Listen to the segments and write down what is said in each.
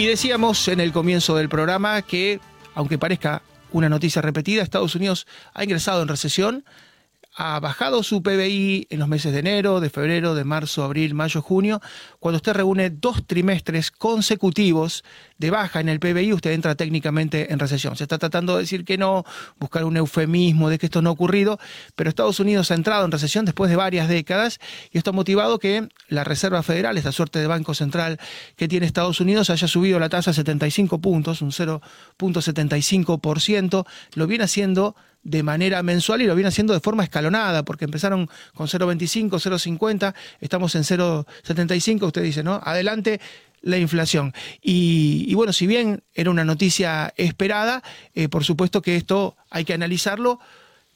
Y decíamos en el comienzo del programa que, aunque parezca una noticia repetida, Estados Unidos ha ingresado en recesión ha bajado su PBI en los meses de enero, de febrero, de marzo, abril, mayo, junio. Cuando usted reúne dos trimestres consecutivos de baja en el PBI, usted entra técnicamente en recesión. Se está tratando de decir que no, buscar un eufemismo de que esto no ha ocurrido, pero Estados Unidos ha entrado en recesión después de varias décadas y esto ha motivado que la Reserva Federal, esta suerte de banco central que tiene Estados Unidos, haya subido la tasa a 75 puntos, un 0.75%, lo viene haciendo de manera mensual y lo viene haciendo de forma escalonada, porque empezaron con 0,25, 0,50, estamos en 0,75, usted dice, ¿no? Adelante la inflación. Y, bueno, si bien era una noticia esperada, eh, por supuesto que esto hay que analizarlo.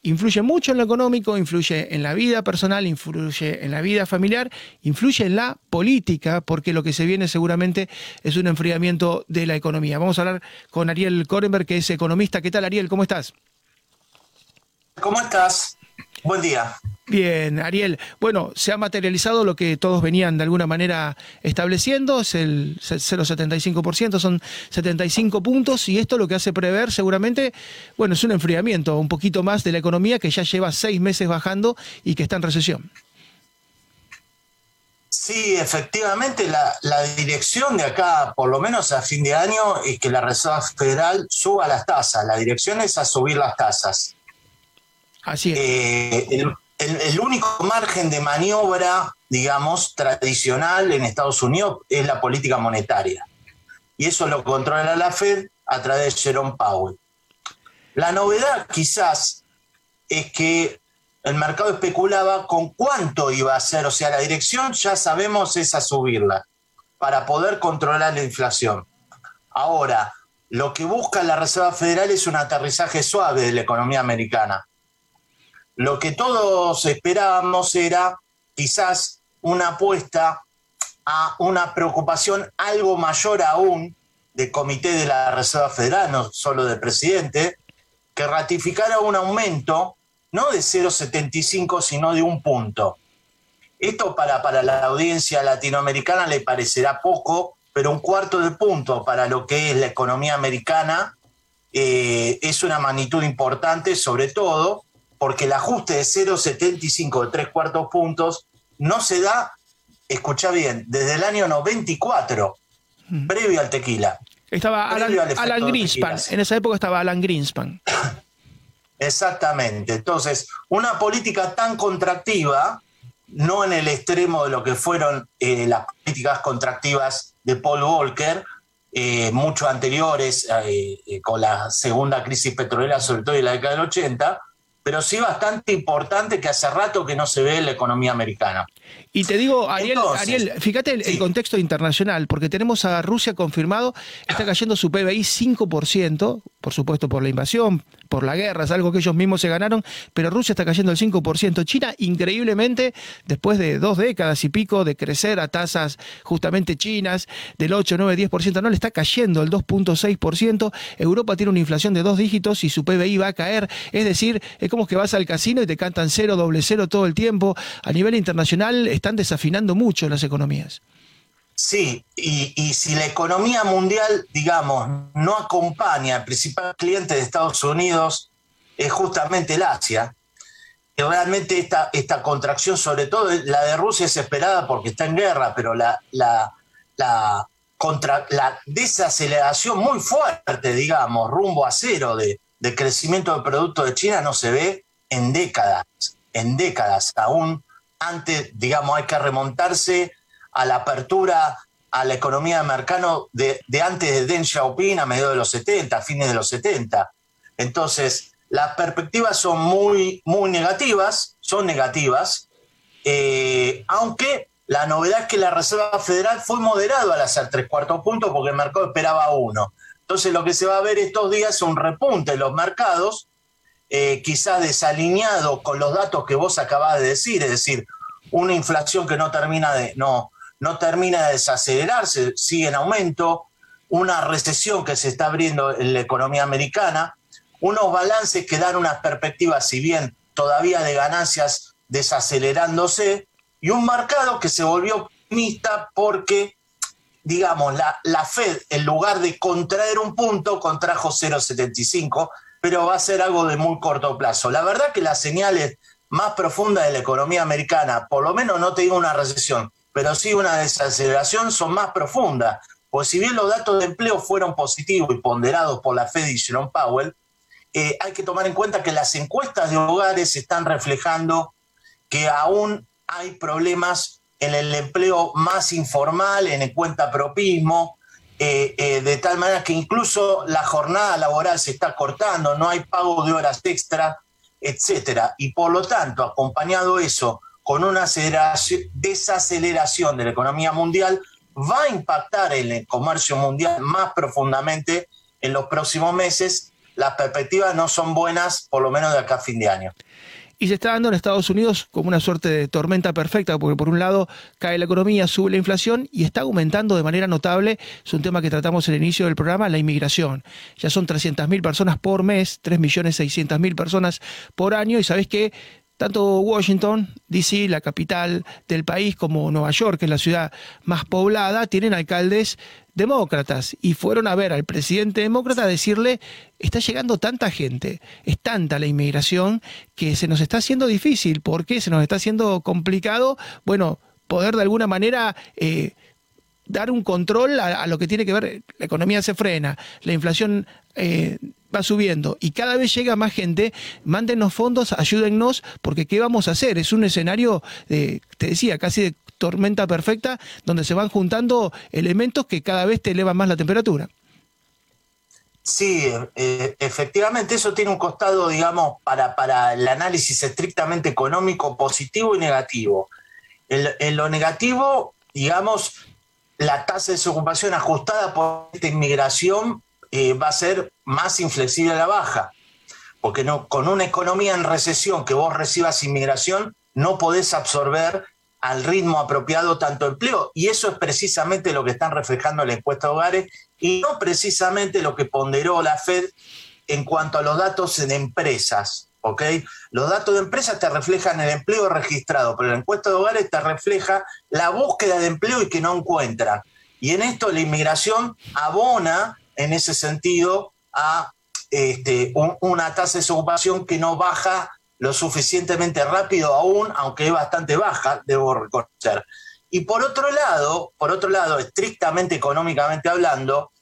Influye mucho en lo económico, influye en la vida personal, influye en la vida familiar, influye en la política, porque lo que se viene seguramente es un enfriamiento de la economía. Vamos a hablar con Ariel Korenberg, que es economista. ¿Qué tal, Ariel? ¿Cómo estás? ¿Cómo estás? Buen día. Bien, Ariel. Bueno, se ha materializado lo que todos venían de alguna manera estableciendo, es el 0,75%, son 75 puntos y esto lo que hace prever seguramente, bueno, es un enfriamiento un poquito más de la economía que ya lleva seis meses bajando y que está en recesión. Sí, efectivamente, la, la, dirección de acá, por lo menos a fin de año, es que la Reserva Federal suba las tasas. La dirección es a subir las tasas. Así es. Eh, el, único margen de maniobra, digamos, tradicional en Estados Unidos es la política monetaria. Y eso lo controla la Fed a través de Jerome Powell. La novedad quizás es que el mercado especulaba con cuánto iba a ser, o sea, la dirección ya sabemos es a subirla para poder controlar la inflación. Ahora, lo que busca la Reserva Federal es un aterrizaje suave de la economía americana lo que todos esperábamos era quizás una apuesta a una preocupación algo mayor aún del Comité de la Reserva Federal, no solo del presidente, que ratificara un aumento no de 0,75, sino de un punto. Esto para, para la audiencia latinoamericana le parecerá poco, pero un cuarto de punto para lo que es la economía americana eh, es una magnitud importante, sobre todo porque el ajuste de 0,75 de tres cuartos puntos no se da, escucha bien, desde el año 94, mm. previo al tequila. Estaba Alan, Greenspan, en esa época estaba Alan Greenspan. Exactamente, entonces, una política tan contractiva, no en el extremo de lo que fueron eh, las políticas contractivas de Paul Volcker, eh, mucho anteriores, eh, con la segunda crisis petrolera, sobre todo en la década del 80, pero sí bastante importante que hace rato que no se ve en la economía americana. Y te digo, Ariel, Ariel fíjate el, contexto internacional, porque tenemos a Rusia confirmado, está cayendo su PBI 5%, por supuesto por la invasión, por la guerra, es algo que ellos mismos se ganaron, pero Rusia está cayendo el 5%. China, increíblemente, después de dos décadas y pico de crecer a tasas justamente chinas del 8, 9, 10%, no le está cayendo el 2.6%. Europa tiene una inflación de dos dígitos y su PBI va a caer. Es decir, que vas al casino y te cantan cero, doble cero todo el tiempo. A nivel internacional, están desafinando mucho las economías. Sí, y, si la economía mundial, digamos, no acompaña al principal cliente de Estados Unidos, es justamente el Asia. Y realmente esta, esta contracción, sobre todo la de Rusia, es esperada porque está en guerra, pero la, la, la, contra, la desaceleración muy fuerte, digamos, rumbo a cero de, de crecimiento de productos de China no se ve en décadas, en décadas. Aún antes, digamos, hay que remontarse a la apertura a la economía de mercado de, antes de Deng Xiaoping a mediados de los 70, a fines de los 70. Entonces, las perspectivas son muy, muy negativas, son negativas, eh, aunque la novedad es que la Reserva Federal fue moderado al hacer tres cuartos puntos porque el mercado esperaba uno. Entonces, lo que se va a ver estos días es un repunte en los mercados eh, quizás desalineado con los datos que vos acabás de decir, es decir, una inflación que no termina de, no, no termina de desacelerarse, sigue en aumento, una recesión que se está abriendo en la economía americana, unos balances que dan unas perspectivas, si bien todavía de ganancias desacelerándose, y un mercado que se volvió optimista porque digamos, la, la Fed, en lugar de contraer un punto, contrajo 0,75, pero va a ser algo de muy corto plazo. La verdad que las señales más profundas de la economía americana, por lo menos no te digo una recesión, pero sí una desaceleración, son más profundas. Pues si bien los datos de empleo fueron positivos y ponderados por la Fed y Jerome Powell, eh, hay que tomar en cuenta que las encuestas de hogares están reflejando que aún hay problemas en el empleo más informal, en el cuenta propismo, eh, eh, de tal manera que incluso la jornada laboral se está cortando, no hay pago de horas extra, etcétera. Y por lo tanto, acompañado eso con una desaceleración de la economía mundial, va a impactar en el comercio mundial más profundamente en los próximos meses las perspectivas no son buenas, por lo menos de acá a fin de año. Y se está dando en Estados Unidos como una suerte de tormenta perfecta, porque por un lado cae la economía, sube la inflación y está aumentando de manera notable, es un tema que tratamos el inicio del programa, la inmigración. Ya son 300.000 personas por mes, 3.600.000 personas por año, y sabes que tanto Washington, D.C., la capital del país, como Nueva York, que es la ciudad más poblada, tienen alcaldes demócratas y fueron a ver al presidente demócrata a decirle, está llegando tanta gente, es tanta la inmigración que se nos está haciendo difícil, ¿por qué se nos está haciendo complicado? Bueno, poder de alguna manera... Eh, dar un control a, lo que tiene que ver, la economía se frena, la inflación eh, va subiendo y cada vez llega más gente, mándenos fondos, ayúdennos, porque ¿qué vamos a hacer? Es un escenario, te decía, casi de tormenta perfecta, donde se van juntando elementos que cada vez te elevan más la temperatura. Sí, eh, efectivamente, eso tiene un costado, digamos, para, para el análisis estrictamente económico positivo y negativo. En, lo negativo, digamos, la tasa de desocupación ajustada por esta inmigración eh, va a ser más inflexible a la baja, porque no, con una economía en recesión que vos recibas inmigración, no podés absorber al ritmo apropiado tanto empleo. Y eso es precisamente lo que están reflejando la encuesta de hogares y no precisamente lo que ponderó la Fed en cuanto a los datos en empresas. ¿Ok? Los datos de empresas te reflejan el empleo registrado, pero la encuesta de hogares te refleja la búsqueda de empleo y que no encuentran. Y en esto la inmigración abona en ese sentido a este, una tasa de desocupación que no baja lo suficientemente rápido aún, aunque es bastante baja, debo reconocer. Y por otro lado, por otro lado, estrictamente económicamente hablando,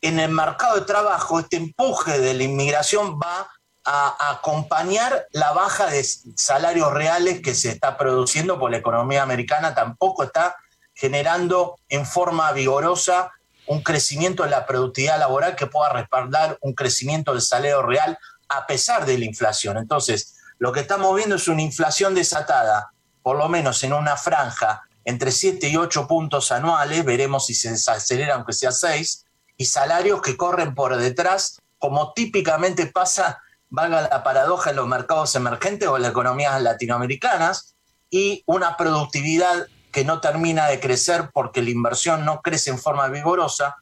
en el mercado de trabajo este empuje de la inmigración va a acompañar la baja de salarios reales que se está produciendo, por la economía americana tampoco está generando en forma vigorosa un crecimiento de la productividad laboral que pueda respaldar un crecimiento del salario real a pesar de la inflación. Entonces, lo que estamos viendo es una inflación desatada, por lo menos en una franja entre 7 y 8 puntos anuales, veremos si se desacelera aunque sea 6, y salarios que corren por detrás, como típicamente pasa, valga la paradoja, en los mercados emergentes o en las economías latinoamericanas, y una productividad que no termina de crecer porque la inversión no crece en forma vigorosa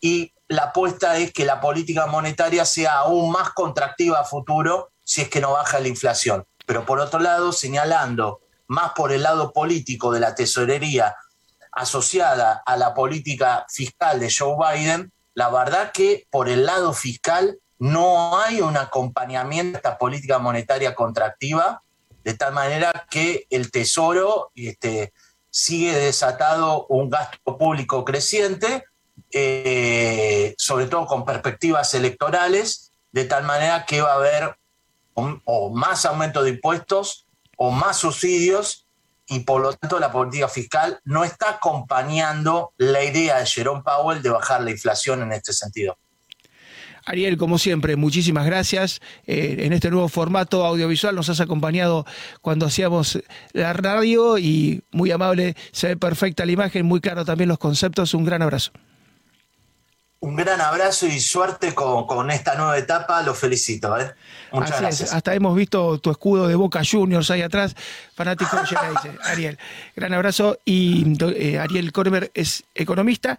y la apuesta es que la política monetaria sea aún más contractiva a futuro si es que no baja la inflación. Pero por otro lado, señalando más por el lado político de la tesorería asociada a la política fiscal de Joe Biden, la verdad que por el lado fiscal no hay un acompañamiento a esta política monetaria contractiva, de tal manera que el Tesoro este, sigue desatado un gasto público creciente, eh, sobre todo con perspectivas electorales, de tal manera que va a haber o más aumento de impuestos o más subsidios y por lo tanto la política fiscal no está acompañando la idea de Jerome Powell de bajar la inflación en este sentido. Ariel, como siempre, muchísimas gracias. Eh, en este nuevo formato audiovisual nos has acompañado cuando hacíamos la radio y muy amable, se ve perfecta la imagen, muy claro también los conceptos. Un gran abrazo. Un gran abrazo y suerte con, esta nueva etapa, lo felicito. ¿eh? Muchas gracias. Hasta hemos visto tu escudo de Boca Juniors ahí atrás, fanático de Ariel. Gran abrazo y eh, Ariel Cormer es economista